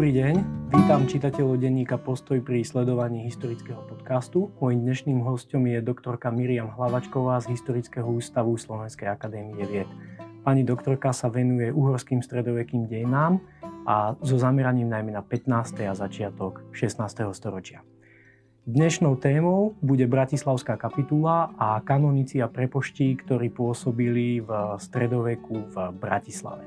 Dobrý deň, vítam čitateľov denníka Postoj pri sledovaní historického podcastu. Mojím dnešným hostom je doktorka Miriam Hlavačková z Historického ústavu Slovenskej akadémie vied. Pani doktorka sa venuje uhorským stredovekým dejinám a so zameraním najmä na 15. a začiatok 16. storočia. Dnešnou témou bude Bratislavská kapitula a kanonici a prepoští, ktorí pôsobili v stredoveku v Bratislave.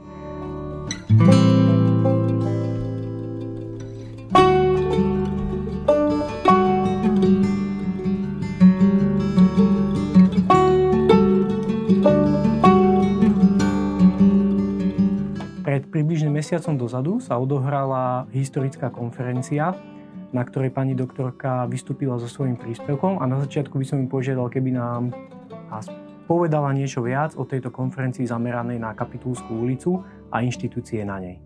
Mesiacom dozadu sa odohrala historická konferencia, na ktorej pani doktorka vystúpila so svojím príspevkom a na začiatku by som im požiadal, keby nám povedala niečo viac o tejto konferencii zameranej na Kapitulskú ulicu a inštitúcie na nej.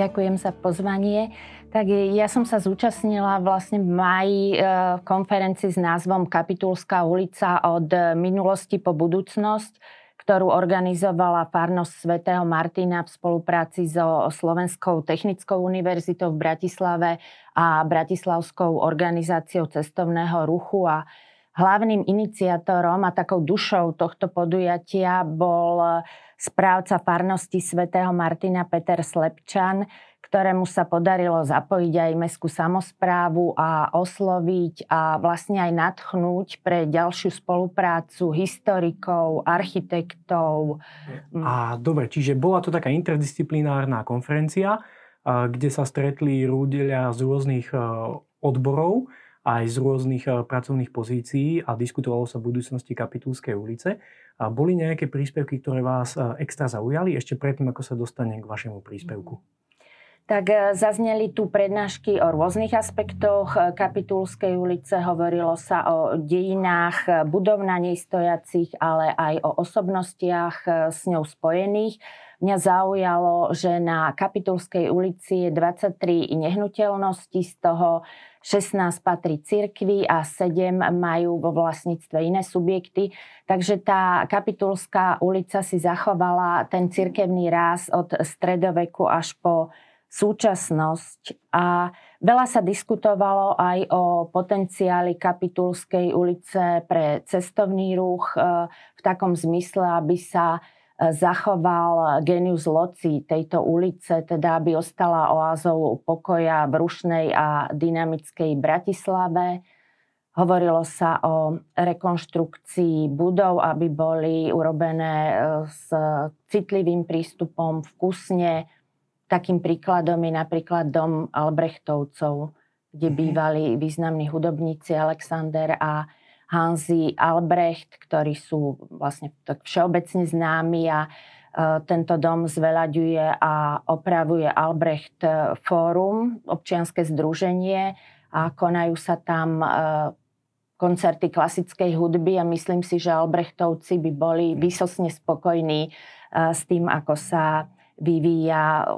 Ďakujem za pozvanie. Tak ja som sa zúčastnila vlastne v maji e, konferencii s názvom Kapitulská ulica od minulosti po budúcnosť ktorú organizovala Farnosť svätého Martina v spolupráci so Slovenskou technickou univerzitou v Bratislave a Bratislavskou organizáciou cestovného ruchu. A hlavným iniciátorom a takou dušou tohto podujatia bol správca farnosti svätého Martina Peter Slepčan, ktorému sa podarilo zapojiť aj mestskú samozprávu a osloviť a vlastne aj natchnúť pre ďalšiu spoluprácu historikov, architektov. A dobre, čiže bola to taká interdisciplinárna konferencia, kde sa stretli ľudia z rôznych odborov, aj z rôznych pracovných pozícií a diskutovalo sa v budúcnosti Kapitulskej ulice. A boli nejaké príspevky, ktoré vás extra zaujali ešte predtým, ako sa dostane k vašemu príspevku? Tak e, zazneli tu prednášky o rôznych aspektoch e, Kapitulskej ulice. Hovorilo sa o dejinách e, budov na nej stojacich, ale aj o osobnostiach s ňou spojených. Mňa zaujalo, že na Kapitulskej ulici je 23 nehnuteľností, z toho 16 patrí cirkvi a 7 majú vo vlastníctve iné subjekty. Takže tá Kapitulská ulica si zachovala ten cirkevný ráz od stredoveku až po súčasnosť a veľa sa diskutovalo aj o potenciáli Kapitulskej ulice pre cestovný ruch e, v takom zmysle, aby sa e, zachoval genius loci tejto ulice, teda aby ostala oázou pokoja v rušnej a dynamickej Bratislave. Hovorilo sa o rekonštrukcii budov, aby boli urobené e, s citlivým prístupom vkusne, Takým príkladom je napríklad dom Albrechtovcov, kde mm-hmm. bývali významní hudobníci Alexander a Hanzi Albrecht, ktorí sú vlastne tak všeobecne známi a e, tento dom zveľaďuje a opravuje Albrecht e, Fórum, občianske združenie a konajú sa tam e, koncerty klasickej hudby a myslím si, že Albrechtovci by boli vysosne spokojní s tým, ako sa vyvíja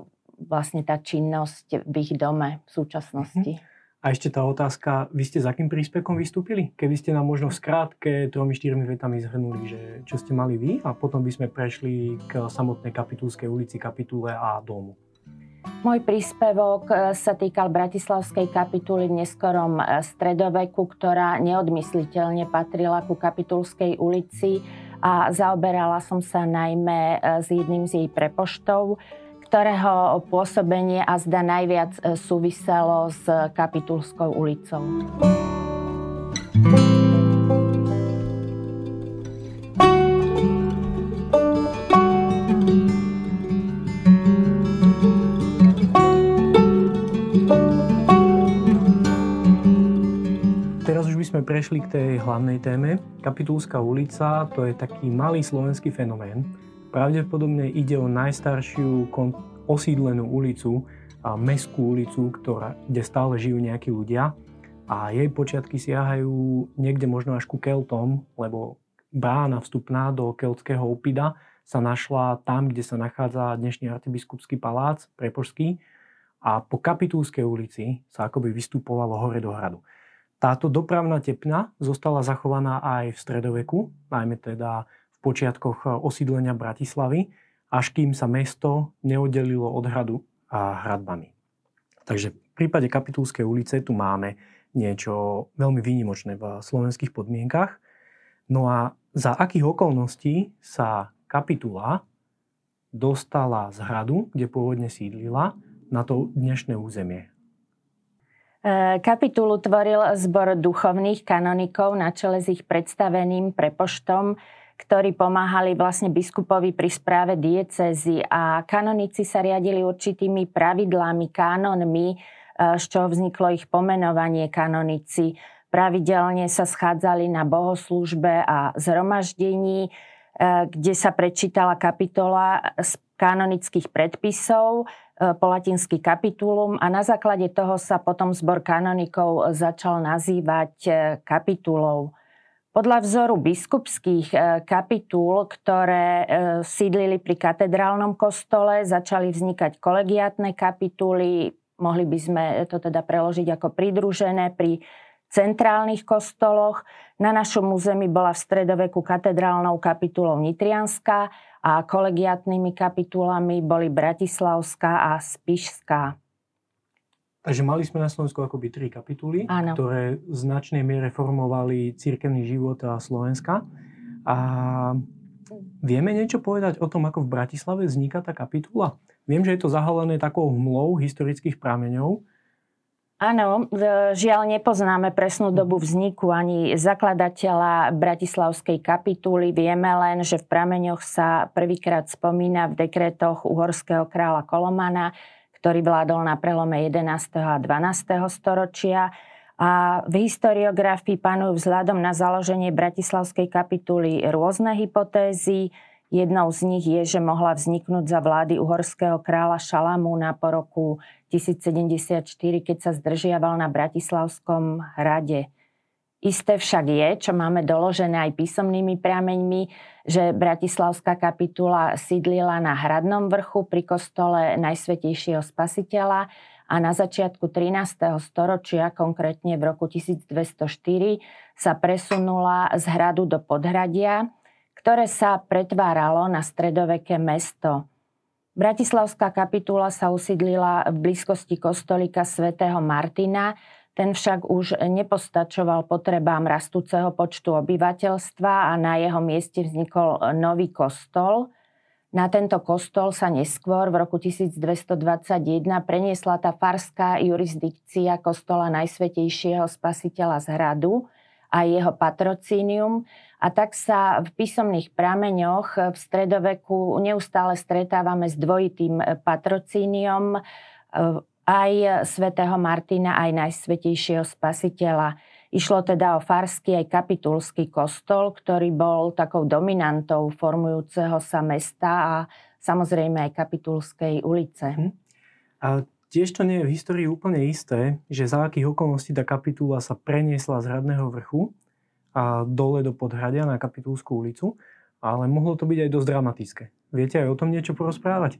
vlastne tá činnosť v ich dome v súčasnosti. Mm-hmm. A ešte tá otázka, vy ste za akým príspevkom vystúpili? Keby ste nám možno v skrátke tromi, štyrmi vetami zhrnuli, že čo ste mali vy a potom by sme prešli k samotnej kapitulskej ulici, kapitule a domu. Môj príspevok e, sa týkal Bratislavskej kapituly v neskorom e, stredoveku, ktorá neodmysliteľne patrila ku Kapitulskej ulici a zaoberala som sa najmä e, s jedným z jej prepoštov, ktorého pôsobenie a zda najviac e, súviselo s Kapitulskou ulicou. Sme prešli k tej hlavnej téme. Kapitulská ulica to je taký malý slovenský fenomén, Pravdepodobne ide o najstaršiu osídlenú ulicu, a mestskú ulicu, ktorá, kde stále žijú nejakí ľudia a jej počiatky siahajú niekde možno až ku Keltom, lebo brána vstupná do keltského opida sa našla tam, kde sa nachádza dnešný arcibiskupský palác Prepožský a po Kapitulskej ulici sa akoby vystupovalo hore do hradu. Táto dopravná tepna zostala zachovaná aj v stredoveku, najmä teda počiatkoch e, osídlenia Bratislavy, až kým sa mesto neoddelilo od hradu a hradbami. Takže v prípade Kapitulskej ulice tu máme niečo veľmi výnimočné v slovenských podmienkach. No a za akých okolností sa kapitula dostala z hradu, kde pôvodne sídlila, na to dnešné územie? E, kapitulu tvoril zbor duchovných kanonikov na čele s ich predstaveným prepoštom, ktorí pomáhali vlastne biskupovi pri správe diecezy a kanonici sa riadili určitými pravidlami, kánonmi, e, z čoho vzniklo ich pomenovanie kanonici. Pravidelne sa schádzali na bohoslúžbe a zhromaždení, e, kde sa prečítala kapitola z kanonických predpisov, e, po latinsky kapitulum a na základe toho sa potom zbor kanonikov začal nazývať kapitulou. Podľa vzoru biskupských e, kapitul, ktoré e, sídlili pri katedrálnom kostole, začali vznikať kolegiátne kapituly, mohli by sme to teda preložiť ako pridružené pri centrálnych kostoloch. Na našom území bola v stredoveku katedrálnou kapitulou Nitrianská a kolegiátnymi kapitulami boli Bratislavská a Spišská. Takže mali sme na Slovensku akoby tri kapituly, Áno. ktoré v značnej miere formovali církevný život Slovenska. A vieme niečo povedať o tom, ako v Bratislave vzniká tá kapitula? Viem, že je to zahalené takou hmlou historických prameňov. Áno, žiaľ nepoznáme presnú dobu vzniku ani zakladateľa Bratislavskej kapituly. Vieme len, že v prameňoch sa prvýkrát spomína v dekretoch uhorského kráľa Kolomana ktorý vládol na prelome 11. a 12. storočia. A v historiografii panujú vzhľadom na založenie Bratislavskej kapituly rôzne hypotézy. Jednou z nich je, že mohla vzniknúť za vlády uhorského kráľa Šalamúna po roku 1074, keď sa zdržiaval na Bratislavskom hrade. Isté však je, čo máme doložené aj písomnými prameňmi, že Bratislavská kapitula sídlila na Hradnom vrchu pri kostole Najsvetejšieho spasiteľa a na začiatku 13. storočia, konkrétne v roku 1204, sa presunula z hradu do podhradia, ktoré sa pretváralo na stredoveké mesto. Bratislavská kapitula sa usídlila v blízkosti kostolika svätého Martina, ten však už nepostačoval potrebám rastúceho počtu obyvateľstva a na jeho mieste vznikol nový kostol. Na tento kostol sa neskôr v roku 1221 preniesla tá farská jurisdikcia kostola Najsvetejšieho spasiteľa z hradu a jeho patrocínium. A tak sa v písomných prameňoch v stredoveku neustále stretávame s dvojitým patrocíniom aj svätého Martina, aj Najsvetejšieho spasiteľa. Išlo teda o farský aj kapitulský kostol, ktorý bol takou dominantou formujúceho sa mesta a samozrejme aj kapitulskej ulice. Hm. A tiež to nie je v histórii úplne isté, že za akých okolností tá kapitula sa preniesla z Hradného vrchu a dole do Podhradia na Kapitulskú ulicu, ale mohlo to byť aj dosť dramatické. Viete aj o tom niečo porozprávať?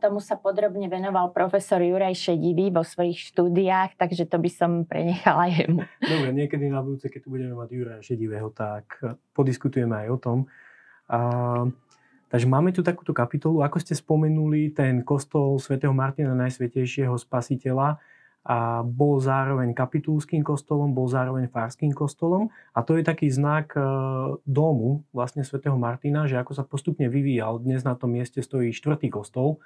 Tomu sa podrobne venoval profesor Juraj Šedivý vo svojich štúdiách, takže to by som prenechala jemu. Dobre, niekedy na budúce, keď tu budeme mať Juraja Šedivého, tak podiskutujeme aj o tom. A, takže máme tu takúto kapitolu, ako ste spomenuli, ten kostol svätého Martina Najsvetejšieho Spasiteľa, a bol zároveň kapitulským kostolom, bol zároveň farským kostolom a to je taký znak e, domu vlastne svätého Martina, že ako sa postupne vyvíjal, dnes na tom mieste stojí štvrtý kostol,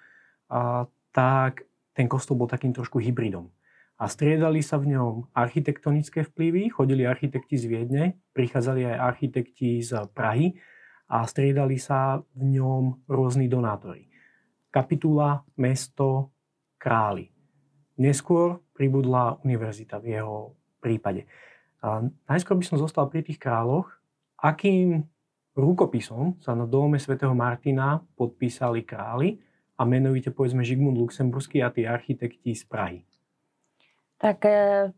a tak ten kostol bol takým trošku hybridom. A striedali sa v ňom architektonické vplyvy, chodili architekti z Viedne, prichádzali aj architekti z Prahy a striedali sa v ňom rôzni donátori. Kapitula, mesto, králi. Neskôr pribudla univerzita v jeho prípade. A najskôr by som zostal pri tých kráľoch. Akým rukopisom sa na dome svätého Martina podpísali králi a menovite povedzme Žigmund Luxemburský a tí architekti z Prahy? Tak e,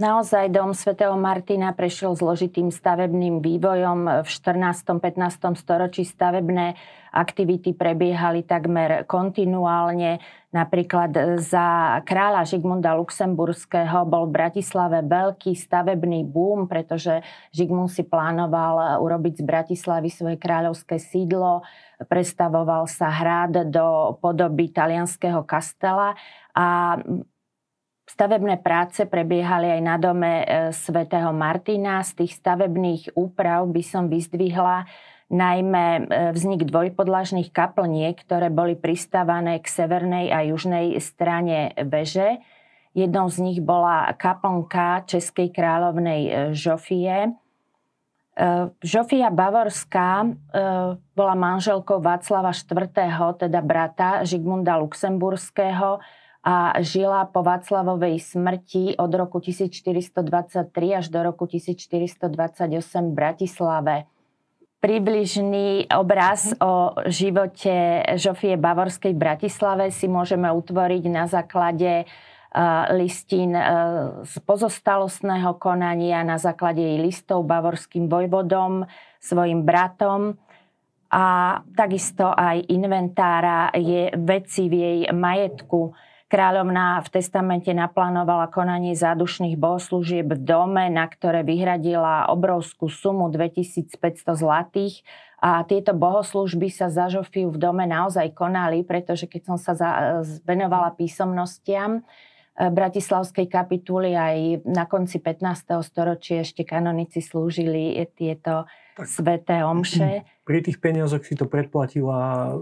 Naozaj dom svätého Martina prešiel zložitým stavebným vývojom. V 14. 15. storočí stavebné aktivity prebiehali takmer kontinuálne. Napríklad za kráľa Žigmunda Luxemburského bol v Bratislave veľký stavebný boom, pretože Žigmund si plánoval urobiť z Bratislavy svoje kráľovské sídlo. Prestavoval sa hrad do podoby talianského kastela a Stavebné práce prebiehali aj na dome e, svätého Martina. Z tých stavebných úprav by som vyzdvihla najmä e, vznik dvojpodlažných kaplniek, ktoré boli pristávané k severnej a južnej strane veže. Jednou z nich bola kaplnka Českej kráľovnej e, Žofie. Žofia Bavorská bola manželkou Václava IV., teda brata Žigmunda Luxemburského, a žila po Václavovej smrti od roku 1423 až do roku 1428 v Bratislave. Približný obraz o živote Žofie Bavorskej v Bratislave si môžeme utvoriť na základe listín z pozostalostného konania, na základe jej listov bavorským vojvodom, svojim bratom. A takisto aj inventára je veci v jej majetku Kráľovná v testamente naplánovala konanie zádušných bohoslúžieb v dome, na ktoré vyhradila obrovskú sumu 2500 zlatých. A tieto bohoslúžby sa za Žofiu v dome naozaj konali, pretože keď som sa venovala písomnostiam, e, Bratislavskej kapituly aj na konci 15. storočia ešte kanonici slúžili tieto tak. sveté omše. Pri tých peniazoch si to predplatila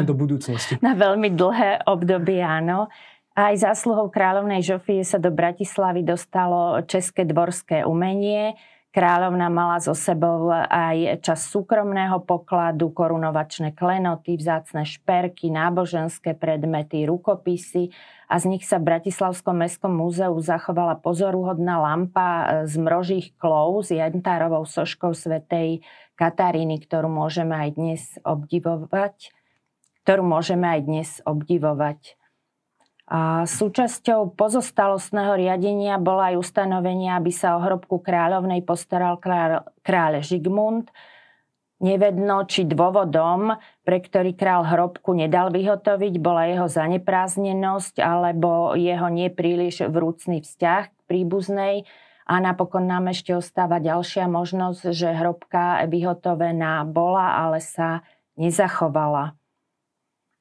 do budúcnosti. Na veľmi dlhé obdobie, áno. Aj zásluhou kráľovnej Žofie sa do Bratislavy dostalo české dvorské umenie. Kráľovna mala so sebou aj čas súkromného pokladu, korunovačné klenoty, vzácne šperky, náboženské predmety, rukopisy a z nich sa v Bratislavskom mestskom múzeu zachovala pozoruhodná lampa z mrožích klov s jantárovou soškou svetej Kataríny, ktorú môžeme aj dnes obdivovať ktorú môžeme aj dnes obdivovať. Súčasťou pozostalostného riadenia bola aj ustanovenie, aby sa o hrobku kráľovnej postaral kráľ Žigmund. Nevedno, či dôvodom, pre ktorý král hrobku nedal vyhotoviť, bola jeho zanepráznenosť alebo jeho nepríliš vrúcný vzťah k príbuznej. A napokon nám ešte ostáva ďalšia možnosť, že hrobka vyhotovená bola, ale sa nezachovala.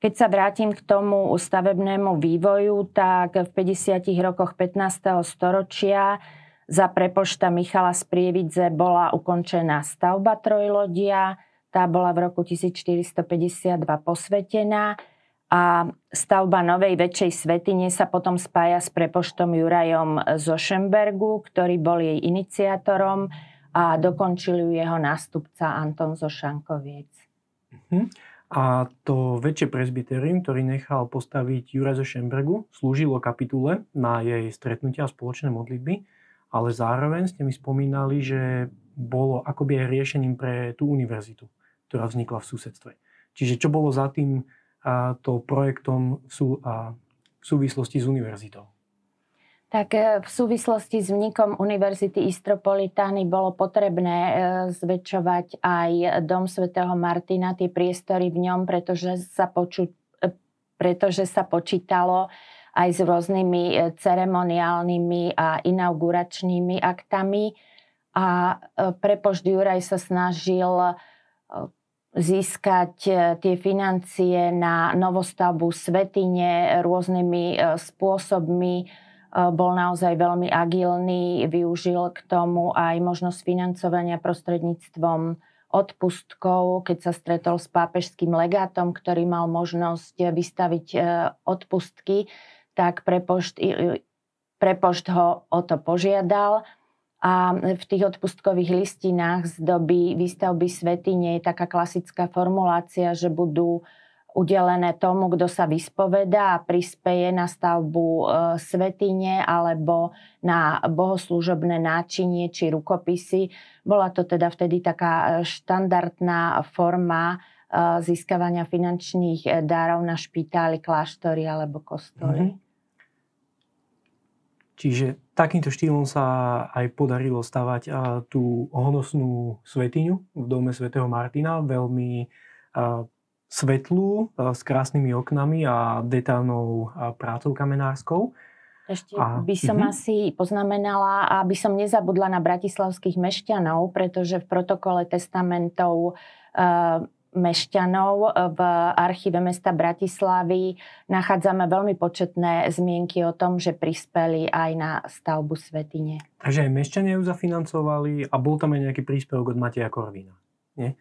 Keď sa vrátim k tomu stavebnému vývoju, tak v 50. rokoch 15. storočia za prepošta Michala Sprievidze bola ukončená stavba trojlodia. Tá bola v roku 1452 posvetená a stavba novej väčšej svetine sa potom spája s prepoštom Jurajom zo Šembergu, ktorý bol jej iniciátorom a dokončil ju jeho nástupca Anton Zošankoviec. Mhm. A to väčšie presbyterium, ktorý nechal postaviť Juraj zo Šembergu, slúžilo kapitule na jej stretnutia a spoločné modlitby, ale zároveň ste mi spomínali, že bolo akoby aj riešením pre tú univerzitu, ktorá vznikla v susedstve. Čiže čo bolo za tým a, to projektom v, sú, a, v súvislosti s univerzitou? Tak e, v súvislosti s vznikom Univerzity Istropolitány bolo potrebné e, zväčšovať aj dom svätého Martina, tie priestory v ňom, pretože sa, poču, e, pretože sa počítalo aj s rôznymi ceremoniálnymi a inauguračnými aktami. A prepožd Juraj sa snažil získať tie financie na novostavbu svetine rôznymi spôsobmi, bol naozaj veľmi agilný, využil k tomu aj možnosť financovania prostredníctvom odpustkov, keď sa stretol s pápežským legátom, ktorý mal možnosť vystaviť e, odpustky, tak prepošt, prepošt ho o to požiadal. A v tých odpustkových listinách z doby výstavby svetine je taká klasická formulácia, že budú udelené tomu, kto sa vyspoveda a prispeje na stavbu e, svetine alebo na bohoslúžobné náčinie či rukopisy. Bola to teda vtedy taká e, štandardná forma e, získavania finančných darov na špitály, kláštory alebo kostoly. Mm-hmm. Čiže takýmto štýlom sa aj podarilo stavať tú honosnú svetiňu v dome svätého Martina, veľmi svetlú, s krásnymi oknami a detálnou prácou kamenárskou. Ešte a, by som uh-huh. asi poznamenala, aby som nezabudla na bratislavských mešťanov, pretože v protokole testamentov uh, mešťanov v archíve mesta Bratislavy nachádzame veľmi početné zmienky o tom, že prispeli aj na stavbu Svetine. Takže aj mešťania ju zafinancovali a bol tam aj nejaký príspevok od Mateja Korvina, nie?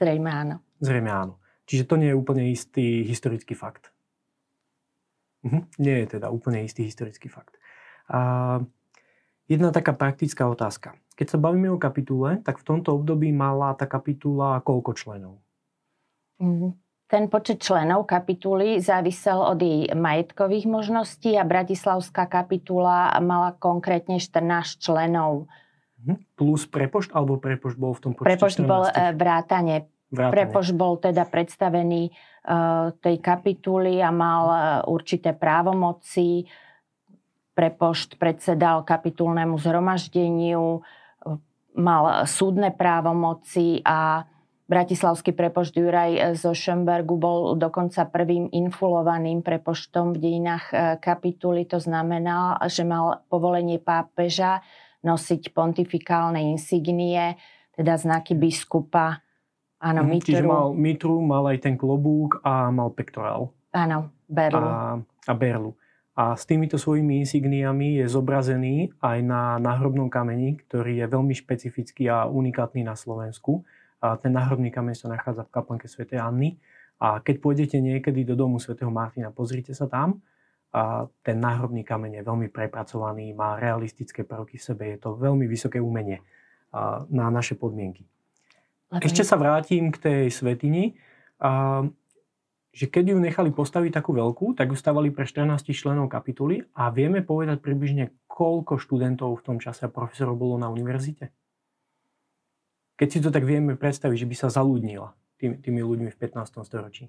Zrejme áno. Zrejme áno. Čiže to nie je úplne istý historický fakt. Mhm. Nie je teda úplne istý historický fakt. A jedna taká praktická otázka. Keď sa bavíme o kapitule, tak v tomto období mala tá kapitula koľko členov? Mhm. Ten počet členov kapituly závisel od jej majetkových možností a Bratislavská kapitula mala konkrétne 14 členov. Mhm. Plus prepošt, alebo prepošt bol v tom počte Prepošt 14? bol e, vrátane. Vrátane. Prepošt bol teda predstavený uh, tej kapituly a mal uh, určité právomoci. Prepošt predsedal kapitulnému zhromaždeniu, mal súdne právomoci a Bratislavský prepošt Juraj zo Schönbergu bol dokonca prvým infulovaným prepoštom v dejinách e, kapituly. To znamená, že mal povolenie pápeža nosiť pontifikálne insignie, teda znaky biskupa. Áno, mm, mitru. Čiže mal mitru, mal aj ten klobúk a mal pektorál. Áno, berlu. A, a berlu. A s týmito svojimi insigniami je zobrazený aj na náhrobnom kameni, ktorý je veľmi špecifický a unikátny na Slovensku a ten náhrobný kameň sa nachádza v kaplnke Sv. Anny. A keď pôjdete niekedy do domu svätého Martina, pozrite sa tam. A ten náhrobný kameň je veľmi prepracovaný, má realistické prvky v sebe, je to veľmi vysoké umenie na naše podmienky. Ešte sa vrátim k tej svetini, že keď ju nechali postaviť takú veľkú, tak ju stavali pre 14 členov kapituly a vieme povedať približne, koľko študentov v tom čase a profesorov bolo na univerzite? Keď si to tak vieme predstaviť, že by sa zaludnila tými, tými ľuďmi v 15. storočí.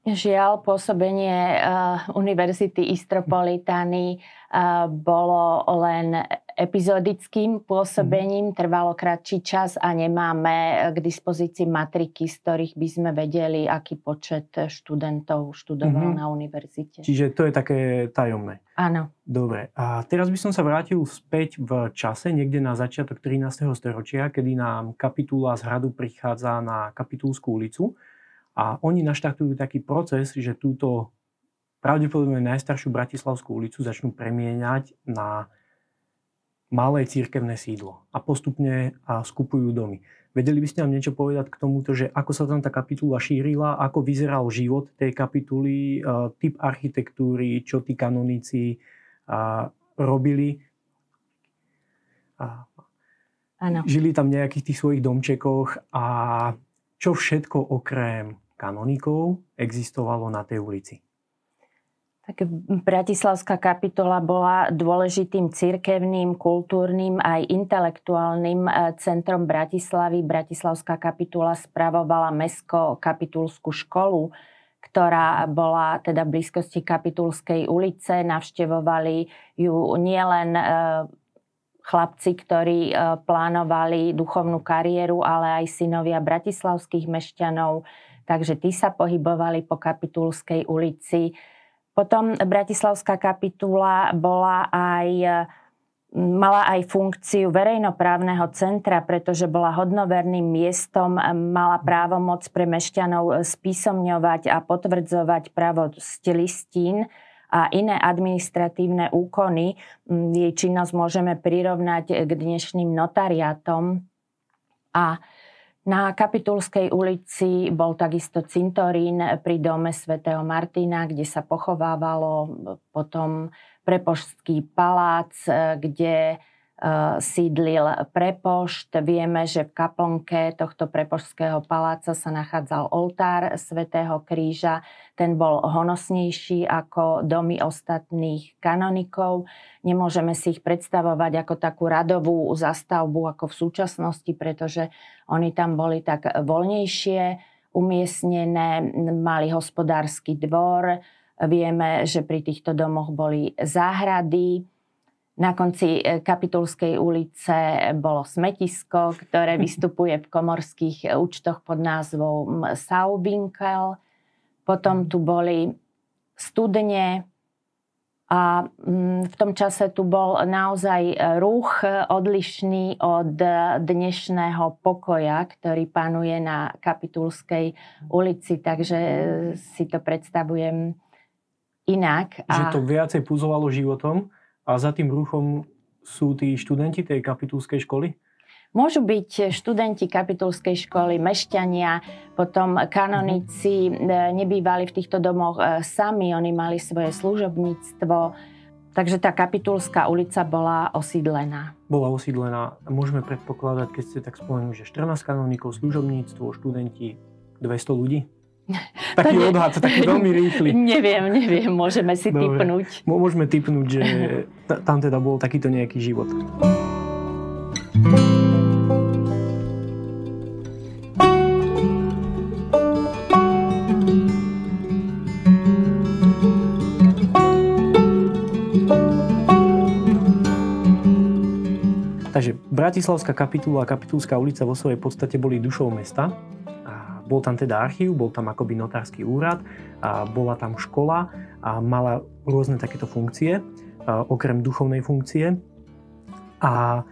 Žiaľ, pôsobenie uh, Univerzity Istropolitany uh, bolo len epizodickým pôsobením, mm. trvalo kratší čas a nemáme k dispozícii matriky, z ktorých by sme vedeli, aký počet študentov študoval mm-hmm. na univerzite. Čiže to je také tajomné. Áno. Dobre. A teraz by som sa vrátil späť v čase, niekde na začiatok 13. storočia, kedy nám kapitula z hradu prichádza na Kapitulskú ulicu. A oni naštartujú taký proces, že túto pravdepodobne najstaršiu Bratislavskú ulicu začnú premieňať na malé církevné sídlo a postupne a skupujú domy. Vedeli by ste nám niečo povedať k tomuto, že ako sa tam tá kapitula šírila, ako vyzeral život tej kapituly, typ architektúry, čo tí kanonici robili? Ano. Žili tam nejakých tých svojich domčekoch a čo všetko okrem kanonikov existovalo na tej ulici. Tak Bratislavská kapitola bola dôležitým cirkevným, kultúrnym aj intelektuálnym e, centrom Bratislavy. Bratislavská kapitula spravovala mesko kapitulskú školu, ktorá bola teda v blízkosti Kapitulskej ulice. Navštevovali ju nielen e, chlapci, ktorí e, plánovali duchovnú kariéru, ale aj synovia bratislavských mešťanov, takže tí sa pohybovali po Kapitulskej ulici. Potom Bratislavská kapitula bola aj mala aj funkciu verejnoprávneho centra, pretože bola hodnoverným miestom, mala právomoc pre mešťanov spísomňovať a potvrdzovať právo listín a iné administratívne úkony. Jej činnosť môžeme prirovnať k dnešným notariátom. A na Kapitulskej ulici bol takisto cintorín pri dome svätého Martina, kde sa pochovávalo potom prepoštský palác, kde Eh, sídlil prepošt. Vieme, že v kaplnke tohto prepoštského paláca sa nachádzal oltár svätého Kríža. Ten bol honosnejší ako domy ostatných kanonikov. Nemôžeme si ich predstavovať ako takú radovú zastavbu ako v súčasnosti, pretože oni tam boli tak voľnejšie umiestnené, mali hospodársky dvor. Vieme, že pri týchto domoch boli záhrady Na konci e, Kapitulskej ulice bolo smetisko, ktoré vystupuje v komorských účtoch pod názvom Saubinkel. Potom tu boli studne a mm, v tom čase tu bol naozaj ruch odlišný od dnešného pokoja, ktorý panuje na Kapitulskej ulici, takže si to predstavujem inak. Že to viacej puzovalo životom? A za tým ruchom sú tí študenti tej kapitulskej školy? Môžu byť študenti kapitulskej školy, mešťania, potom kanonici mm-hmm. nebývali v týchto domoch e, sami, oni mali svoje služobníctvo. Takže tá kapitulská ulica bola osídlená. Bola osídlená. Môžeme predpokladať, keď ste tak spomenuli, že 14 kanónikov, služobníctvo, študenti, 200 ľudí? Taký odhad, taký veľmi rýchly. Neviem, neviem, môžeme si Dobre. typnúť. Môžeme typnúť, že tam teda bol takýto nejaký život. Takže Bratislavská kapitula a Kapitulská ulica vo svojej podstate boli dušou mesta bol tam teda archív, bol tam akoby notársky úrad, a bola tam škola a mala rôzne takéto funkcie, okrem duchovnej funkcie. A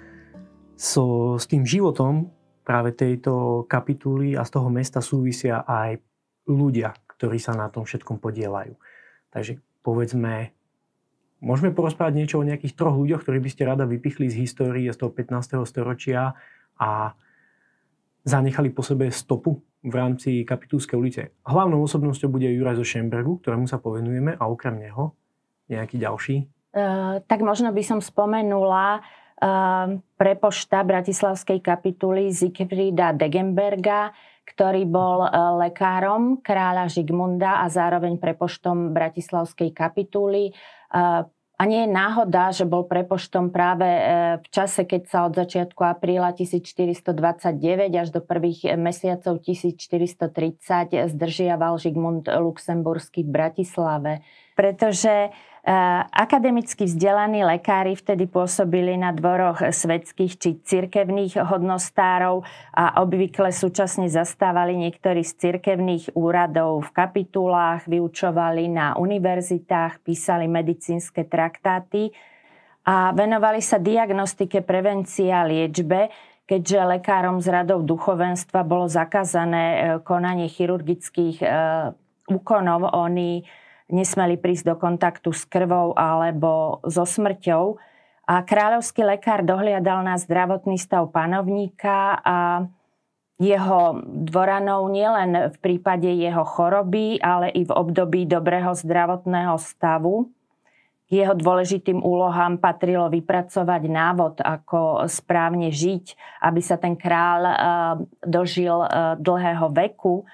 so, s tým životom práve tejto kapituly a z toho mesta súvisia aj ľudia, ktorí sa na tom všetkom podielajú. Takže povedzme, môžeme porozprávať niečo o nejakých troch ľuďoch, ktorí by ste rada vypichli z histórie z toho 15. storočia a zanechali po sebe stopu v rámci Kapitulskej ulice. Hlavnou osobnosťou bude Juraj zo Šembergu, ktorému sa povenujeme a okrem neho nejaký ďalší? Uh, tak možno by som spomenula uh, prepošta Bratislavskej kapituly Siegfrieda Degenberga, ktorý bol uh, lekárom kráľa Žigmunda a zároveň prepoštom Bratislavskej kapituly. Uh, a nie je náhoda, že bol prepoštom práve e, v čase, keď sa od začiatku apríla 1429 až do prvých mesiacov 1430 zdržiaval Žigmund Luxemburský v Bratislave. Pretože akademicky vzdelaní lekári vtedy pôsobili na dvoroch svetských či cirkevných hodnostárov a obvykle súčasne zastávali niektorí z cirkevných úradov v kapitulách, vyučovali na univerzitách, písali medicínske traktáty a venovali sa diagnostike, prevencii a liečbe, keďže lekárom z radov duchovenstva bolo zakázané eh, konanie chirurgických eh, úkonov. Oni nesmeli prísť do kontaktu s krvou alebo so smrťou. A kráľovský lekár dohliadal na zdravotný stav panovníka a jeho dvoranov nielen v prípade jeho choroby, ale i v období dobrého zdravotného stavu. K jeho dôležitým úlohám patrilo vypracovať návod, ako správne žiť, aby sa ten kráľ eh, dožil eh, dlhého veku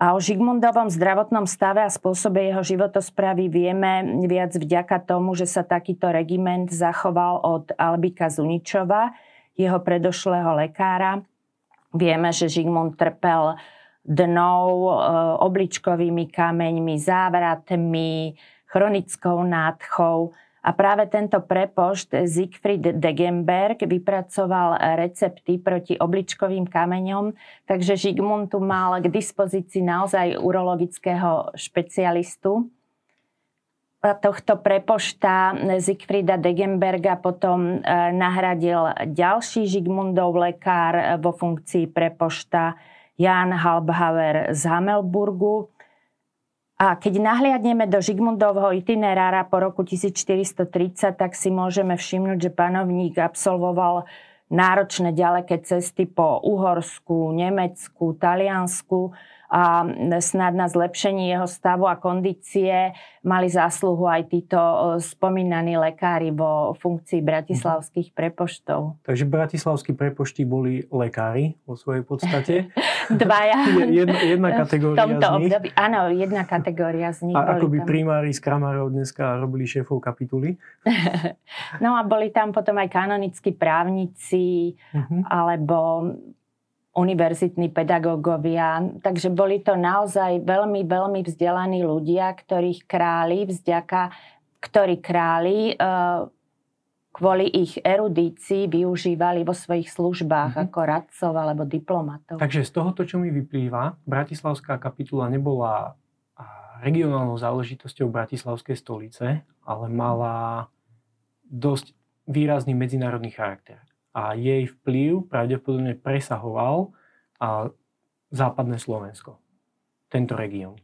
a o Žigmundovom zdravotnom stave a spôsobe jeho životospravy vieme viac vďaka tomu, že sa takýto regiment zachoval od Albika Zuničova, jeho predošlého lekára. Vieme, že Žigmund trpel dnou, e, obličkovými kameňmi, závratmi, chronickou nádchou a práve tento prepošt Siegfried Degenberg vypracoval recepty proti obličkovým kameňom, takže Žigmund tu mal k dispozícii naozaj urologického špecialistu. A tohto prepošta Siegfrieda Degenberga potom e, nahradil ďalší Žigmundov lekár vo funkcii prepošta Jan Halbhauer z Hamelburgu a keď nahliadneme do Žigmundovho itinerára po roku 1430, tak si môžeme všimnúť, že panovník absolvoval náročné ďaleké cesty po Uhorsku, Nemecku, Taliansku a snad na zlepšenie jeho stavu a kondície mali zásluhu aj títo spomínaní lekári vo funkcii bratislavských prepoštov. Takže bratislavskí prepošti boli lekári vo svojej podstate. Dvaja. jedna, jedna kategória v tomto z nich. Období, áno, jedna kategória z nich. A ako by primári z Kramárov dneska robili šéfov kapituly. no a boli tam potom aj kanonickí právnici, uh-huh. alebo univerzitní pedagógovia. Takže boli to naozaj veľmi, veľmi vzdelaní ľudia, ktorých králi, vzďaka, ktorí králi e, kvôli ich erudícii využívali vo svojich službách mm-hmm. ako radcov alebo diplomatov. Takže z tohoto, čo mi vyplýva, Bratislavská kapitula nebola regionálnou záležitosťou Bratislavskej stolice, ale mala dosť výrazný medzinárodný charakter. A jej vplyv pravdepodobne presahoval a západné Slovensko, tento región.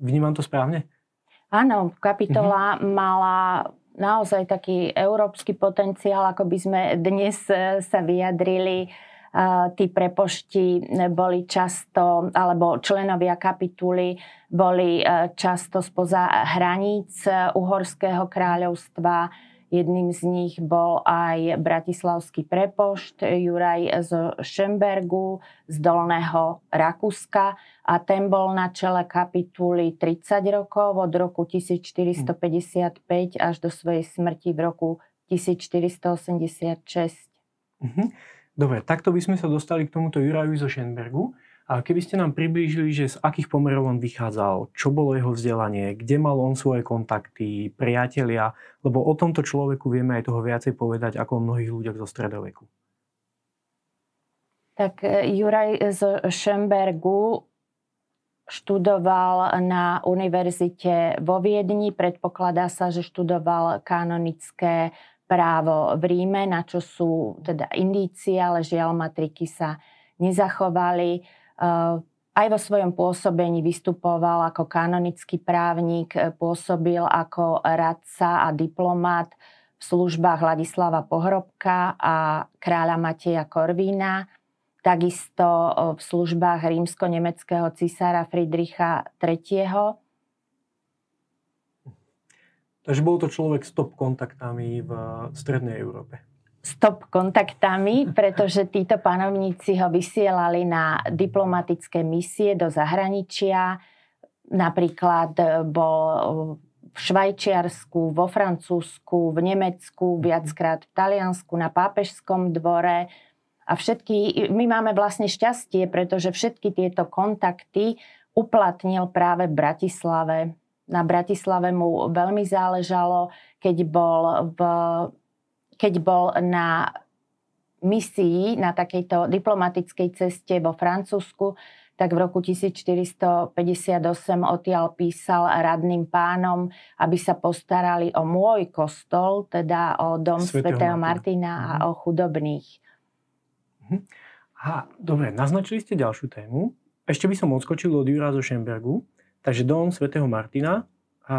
Vnímam to správne? Áno, kapitola mm-hmm. mala naozaj taký európsky potenciál, ako by sme dnes e, sa vyjadrili. E, tí prepošti boli často, alebo členovia kapituly boli e, často spoza hraníc Uhorského kráľovstva, Jedným z nich bol aj bratislavský prepošt Juraj z Šembergu z Dolného Rakúska a ten bol na čele kapituly 30 rokov od roku 1455 až do svojej smrti v roku 1486. Mhm. Dobre, takto by sme sa dostali k tomuto Juraju zo Šenbergu. A keby ste nám priblížili, že z akých pomerov on vychádzal, čo bolo jeho vzdelanie, kde mal on svoje kontakty, priatelia, lebo o tomto človeku vieme aj toho viacej povedať ako o mnohých ľuďoch zo stredoveku. Tak e, Juraj z Šembergu študoval na univerzite vo Viedni. Predpokladá sa, že študoval kanonické právo v Ríme, na čo sú teda indície, ale žiaľ matriky sa nezachovali aj vo svojom pôsobení vystupoval ako kanonický právnik, pôsobil ako radca a diplomat v službách Ladislava Pohrobka a kráľa Mateja Korvína, takisto v službách rímsko-nemeckého cisára Friedricha III. Takže bol to človek s top kontaktami v strednej Európe stop kontaktami, pretože títo panovníci ho vysielali na diplomatické misie do zahraničia. Napríklad bol v Švajčiarsku, vo Francúzsku, v Nemecku, viackrát v Taliansku, na pápežskom dvore. A všetky, my máme vlastne šťastie, pretože všetky tieto kontakty uplatnil práve v Bratislave. Na Bratislave mu veľmi záležalo, keď bol v keď bol na misii, na takejto diplomatickej ceste vo Francúzsku, tak v roku 1458 odtiaľ písal radným pánom, aby sa postarali o môj kostol, teda o dom svätého, Martina a mhm. o chudobných. Mhm. Aha, dobre, naznačili ste ďalšiu tému. Ešte by som odskočil od Jura zo Šembergu. Takže dom svätého Martina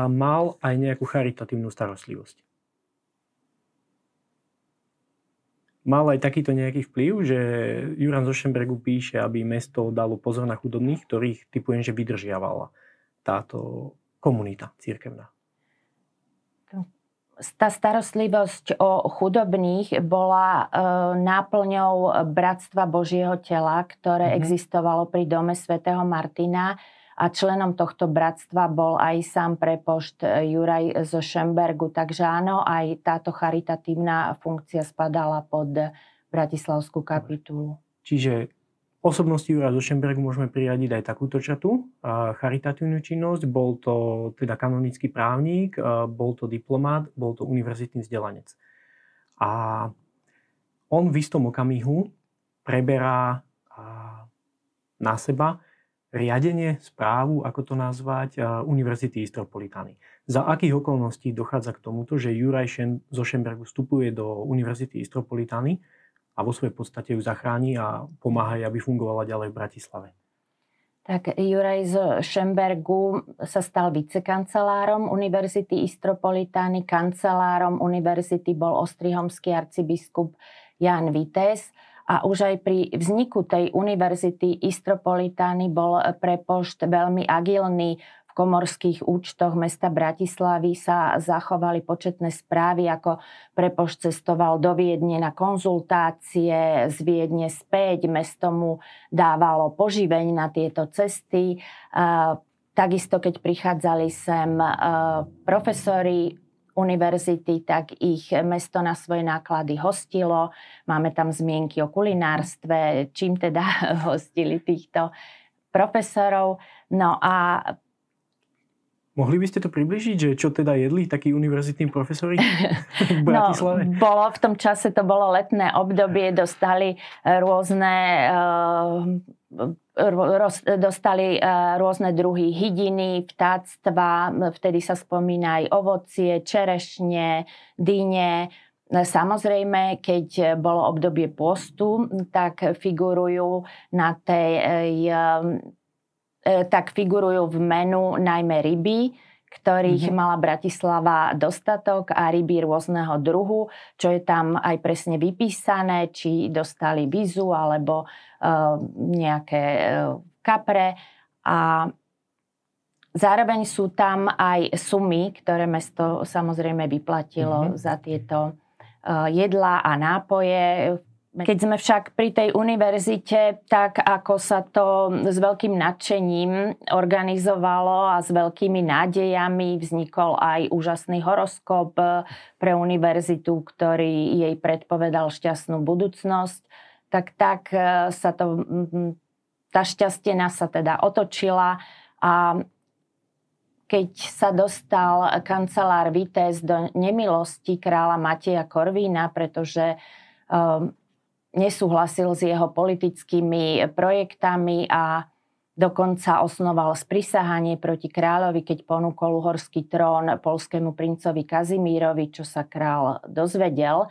mal aj nejakú charitatívnu starostlivosť. Mal aj takýto nejaký vplyv, že Juran zo Šembergu píše, aby mesto dalo pozor na chudobných, ktorých typujem, že vydržiavala táto komunita církevná. Tá starostlivosť o chudobných bola e, náplňou Bratstva Božieho tela, ktoré mm-hmm. existovalo pri dome svätého Martina a členom tohto bratstva bol aj sám prepošt e, Juraj zo Šembergu. Takže áno, aj táto charitatívna funkcia spadala pod Bratislavskú kapitulu. Čiže osobnosti Juraja zo Šembergu môžeme priradiť aj takúto čatu, charitatívnu činnosť. Bol to teda kanonický právnik, bol to diplomát, bol to univerzitný vzdelanec. A on v istom okamihu preberá na seba riadenie, správu, ako to nazvať, Univerzity Istropolitany. Za akých okolností dochádza k tomuto, že Juraj Šen, zo Šembergu vstupuje do Univerzity Istropolitany a vo svojej podstate ju zachráni a pomáha aby fungovala ďalej v Bratislave? Tak Juraj z Šembergu sa stal vicekancelárom Univerzity Istropolitány, kancelárom univerzity bol ostrihomský arcibiskup Jan Vites a už aj pri vzniku tej univerzity Istropolitány bol prepošt veľmi agilný. V komorských účtoch mesta Bratislavy sa zachovali početné správy, ako prepošt cestoval do Viedne na konzultácie, z Viedne späť, mesto mu dávalo poživeň na tieto cesty. Takisto, keď prichádzali sem profesori univerzity, tak ich mesto na svoje náklady hostilo. Máme tam zmienky o kulinárstve, čím teda hostili týchto profesorov. No a Mohli by ste to približiť, že čo teda jedli takí univerzitní profesori v no, Bratislave? No, bolo, v tom čase to bolo letné obdobie, dostali rôzne roz, dostali rôzne druhy hydiny, vtáctva, vtedy sa spomína aj ovocie, čerešne, dyne, Samozrejme, keď bolo obdobie postu, tak figurujú na tej, e, tak figurujú v menu najmä ryby, ktorých mm-hmm. mala Bratislava dostatok a ryby rôzneho druhu, čo je tam aj presne vypísané, či dostali vizu alebo uh, nejaké uh, kapre. A zároveň sú tam aj sumy, ktoré mesto samozrejme vyplatilo mm-hmm. za tieto Eh, jedlá a nápoje. Keď sme však pri tej univerzite, tak ako sa to s veľkým nadšením organizovalo a s veľkými nádejami, vznikol aj úžasný horoskop pre univerzitu, ktorý jej predpovedal šťastnú budúcnosť, tak tak eh, sa to, tá šťastena sa teda otočila a keď sa dostal kancelár Vites do nemilosti kráľa Mateja Korvína, pretože um, nesúhlasil s jeho politickými projektami a dokonca osnoval sprisahanie proti kráľovi, keď ponúkol uhorský trón polskému princovi Kazimírovi, čo sa král dozvedel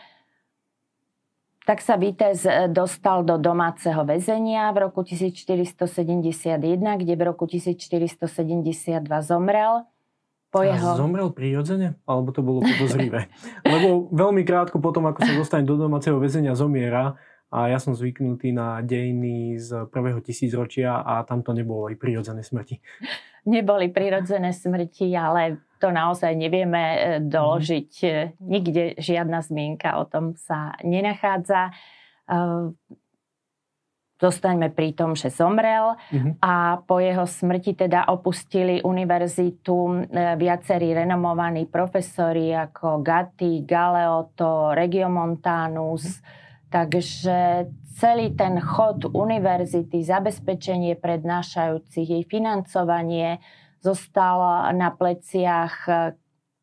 tak sa Vitez dostal do domáceho väzenia v roku 1471, kde v roku 1472 zomrel. Po jeho... A zomrel prirodzene? Alebo to bolo podozrivé? Lebo veľmi krátko potom, ako sa dostane do domáceho väzenia, zomiera a ja som zvyknutý na dejiny z prvého tisícročia a tam to nebolo aj prirodzené smrti. Neboli prirodzené smrti, ale to naozaj nevieme e, doložiť. Mhm. E, nikde žiadna zmienka o tom sa nenachádza. E, zostaňme pri tom, že zomrel mm-hmm. a po jeho smrti teda opustili univerzitu viacerí renomovaní profesori ako Gatti, Galeotto, Regiomontanus. Mm-hmm. Takže celý ten chod univerzity, zabezpečenie prednášajúcich, jej financovanie, zostal na pleciach eh,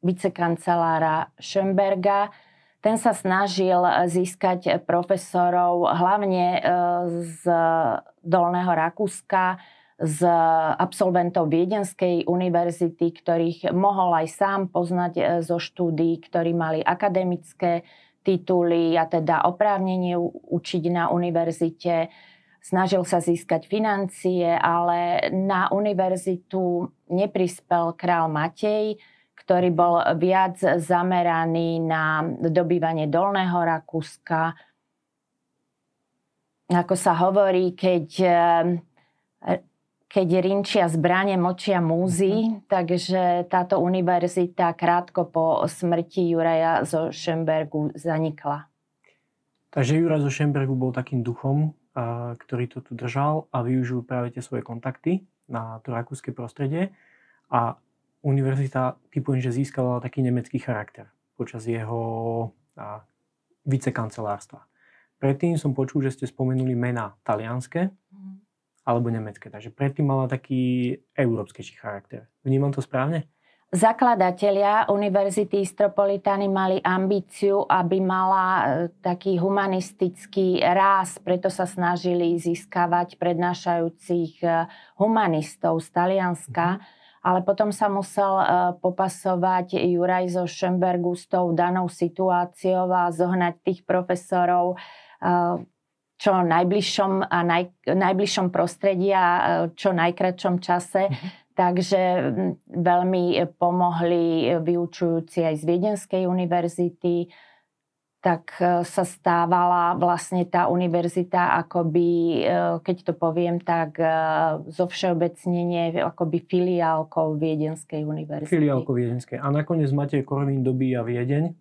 vicekancelára Schönberga. Ten sa snažil získať profesorov hlavne eh, z Dolného Rakúska, z absolventov Viedenskej univerzity, ktorých mohol aj sám poznať eh, zo štúdií, ktorí mali akademické tituly a teda oprávnenie učiť na univerzite snažil sa získať financie, ale na univerzitu neprispel král Matej, ktorý bol viac zameraný na dobývanie Dolného Rakúska. Ako sa hovorí, keď, keď rinčia zbranie, močia múzy, mm-hmm. takže táto univerzita krátko po smrti Juraja zo Schembergu zanikla. Takže Juraj zo Schembergu bol takým duchom, ktorý to tu držal a využil práve tie svoje kontakty na to rakúske prostredie a univerzita typujem, že získala taký nemecký charakter počas jeho vicekancelárstva. Predtým som počul, že ste spomenuli mená talianské mm. Alebo nemecké, takže predtým mala taký európskejší charakter. Vnímam to správne? Zakladatelia Univerzity Istropolitany mali ambíciu, aby mala e, taký humanistický ráz, preto sa snažili získavať prednášajúcich e, humanistov z Talianska, mm-hmm. ale potom sa musel e, popasovať Juraj zo Schembergu s tou danou situáciou a zohnať tých profesorov čo najbližšom a naj, najbližšom prostredí a čo najkračšom čase. Mm-hmm. Takže veľmi pomohli vyučujúci aj z Viedenskej univerzity, tak e, sa stávala vlastne tá univerzita akoby, e, keď to poviem tak, e, zo všeobecnenie akoby filiálkou Viedenskej univerzity. Filiálkou Viedenskej. A nakoniec máte Korvín dobíja Viedeň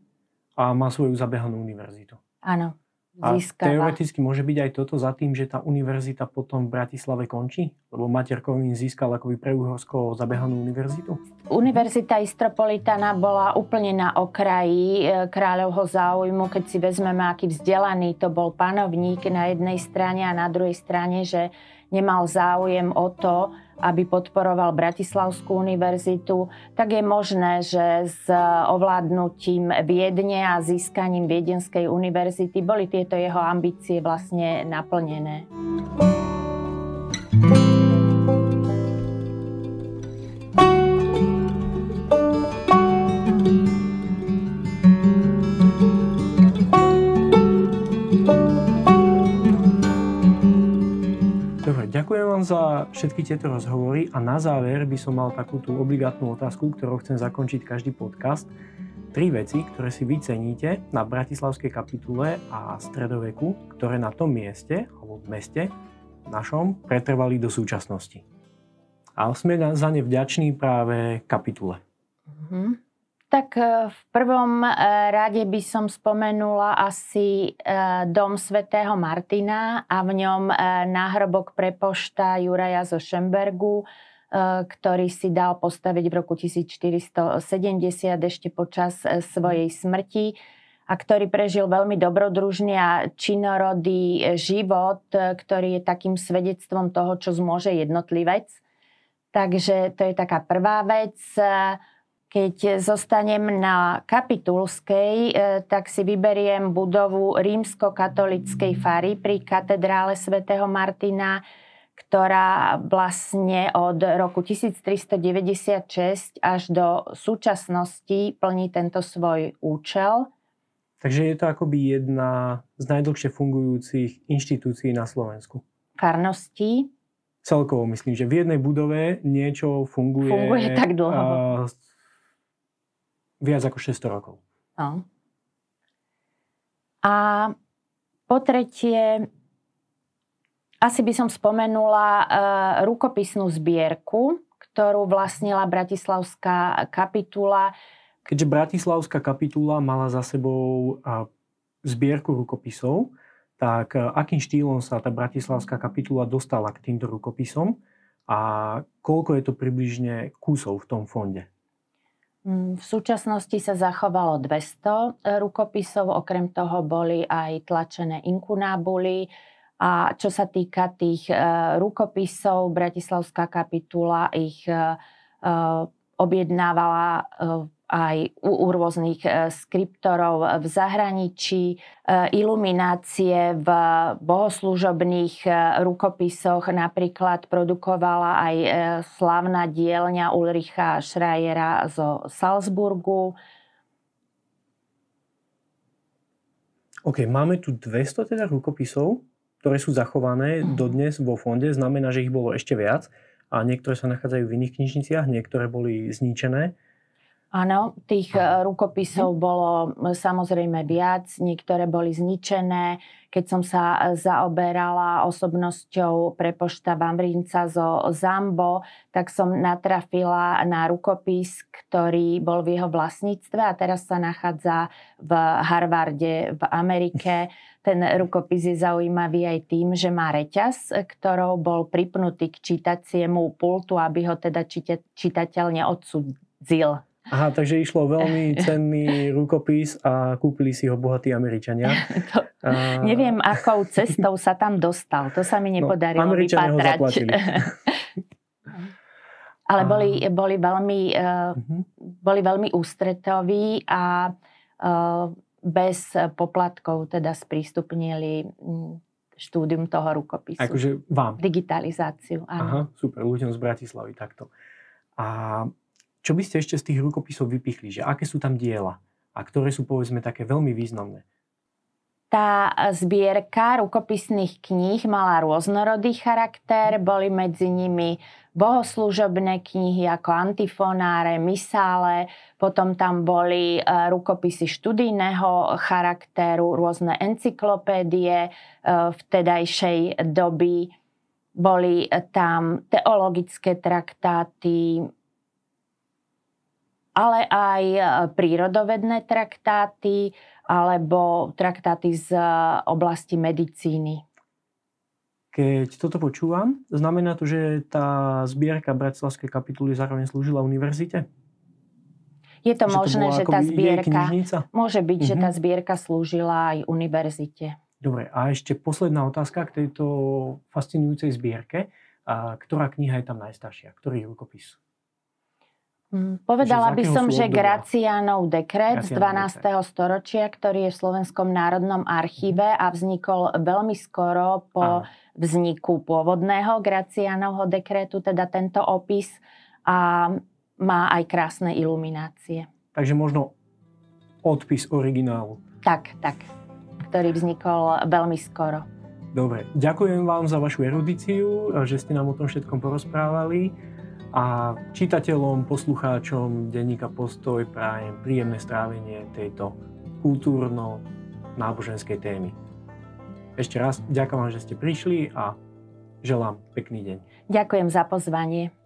a má svoju zabehanú univerzitu. Áno získava. A teoreticky môže byť aj toto za tým, že tá univerzita potom v Bratislave končí? Lebo Mater Korvín získal akoby pre Uhorsko zabehanú univerzitu? Univerzita Istropolitana bola úplne na okraji e, kráľovho záujmu, keď si vezmeme, aký vzdelaný to bol panovník na jednej strane a na druhej strane, že nemal záujem o to, aby podporoval Bratislavskú univerzitu, tak je možné, že s ovládnutím Viedne a získaním Viedenskej univerzity boli tieto jeho ambície vlastne naplnené. Ďakujem vám za všetky tieto rozhovory a na záver by som mal takú tú obligátnu otázku, ktorou chcem zakončiť každý podcast. Tri veci, ktoré si vy ceníte na Bratislavskej kapitule a stredoveku, ktoré na tom mieste, alebo meste našom, pretrvali do súčasnosti. A sme za ne vďační práve kapitule. Mm-hmm. Tak e, v prvom e, rade by som spomenula asi e, dom svätého Martina a v ňom náhrobok prepošta Juraja zo Šembergu, ktorý si dal postaviť v roku 1470 ešte počas svojej smrti a ktorý prežil veľmi dobrodružný a činorodý život, ktorý je takým svedectvom toho, čo zmôže jednotlivec. Takže to je taká prvá vec. Keď zostanem na Kapitulskej, e, tak si vyberiem budovu rímsko-katolickej fary pri katedrále svätého Martina, ktorá vlastne od roku 1396 až do súčasnosti plní tento svoj účel. Takže je to akoby jedna z najdlhšie fungujúcich inštitúcií na Slovensku. Farnosti. Celkovo myslím, že v jednej budove niečo funguje. Funguje tak dlho. Uh, viac ako 600 rokov. No. A po tretie, asi by som spomenula uh, rukopisnú zbierku, ktorú vlastnila Bratislavská kapitula. Keďže Bratislavská kapitula mala za sebou zbierku rukopisov, tak uh, akým štýlom sa tá Bratislavská kapitula dostala k týmto rukopisom a koľko je to približne kusov v tom fonde? Mm, v súčasnosti sa zachovalo 200 e, rukopisov, okrem toho boli aj tlačené inkunábuly. A čo sa týka tých e, rukopisov, Bratislavská kapitula ich e, objednávala aj u, u rôznych e, skriptorov v zahraničí, e, iluminácie v bohoslúžobných e, rukopisoch napríklad produkovala aj slavná dielňa Ulricha Schreiera zo Salzburgu. OK, máme tu 200 teda rukopisov, ktoré sú zachované mm. dodnes vo fonde. Znamená, že ich bolo ešte viac a niektoré sa nachádzajú v iných knižniciach, niektoré boli zničené. Áno, tých eh, rukopisov bolo eh, samozrejme viac, niektoré boli zničené. Keď som sa eh, zaoberala osobnosťou prepošta Vamrínca zo Zambo, tak som natrafila na rukopis, ktorý bol v jeho vlastníctve a teraz sa nachádza v Harvarde v Amerike. Ten rukopis je zaujímavý aj tým, že má reťaz, ktorou bol pripnutý k čítaciemu pultu, aby ho teda čitateľ neodsudzil Aha, takže išlo veľmi cenný rukopis a kúpili si ho bohatí Američania. to, a... Neviem, akou cestou sa tam dostal. To sa mi no, nepodarilo no, vypatrať. Ale boli, boli, veľmi, uh, boli veľmi ústretoví a uh, bez poplatkov teda sprístupnili štúdium toho rukopisu. Akože vám? Digitalizáciu, áno. Aha, super, ľuďom z Bratislavy takto. A čo by ste ešte z tých rukopisov vypichli? Že aké sú tam diela? A ktoré sú povedzme také veľmi významné? Tá zbierka rukopisných kníh mala rôznorodý charakter, boli medzi nimi bohoslúžobné knihy ako antifonáre, misále, potom tam boli e, rukopisy študijného charakteru, rôzne encyklopédie e, vtedajšej doby, boli tam teologické traktáty, ale aj e, prírodovedné traktáty alebo traktáty z e, oblasti medicíny. Keď toto počúvam, znamená to, že tá zbierka Bratislavskej kapituly zároveň slúžila univerzite? Je to že možné, to že tá zbierka... Môže byť, uh-huh. že tá zbierka slúžila aj univerzite. Dobre, a ešte posledná otázka k tejto fascinujúcej zbierke. A ktorá kniha je tam najstaršia? Ktorý rukopis? Mm, povedala by som, že Gracianov dekret z 12. Dekret. storočia, ktorý je v Slovenskom národnom archíve a vznikol veľmi skoro po Aha. vzniku pôvodného Gracianovho dekretu, teda tento opis a má aj krásne iluminácie. Takže možno odpis originálu. Tak, tak ktorý vznikol veľmi skoro. Dobre, ďakujem vám za vašu erudíciu, že ste nám o tom všetkom porozprávali a čitateľom, poslucháčom denníka Postoj prajem príjemné strávenie tejto kultúrno-náboženskej témy. Ešte raz ďakujem vám, že ste prišli a želám pekný deň. Ďakujem za pozvanie.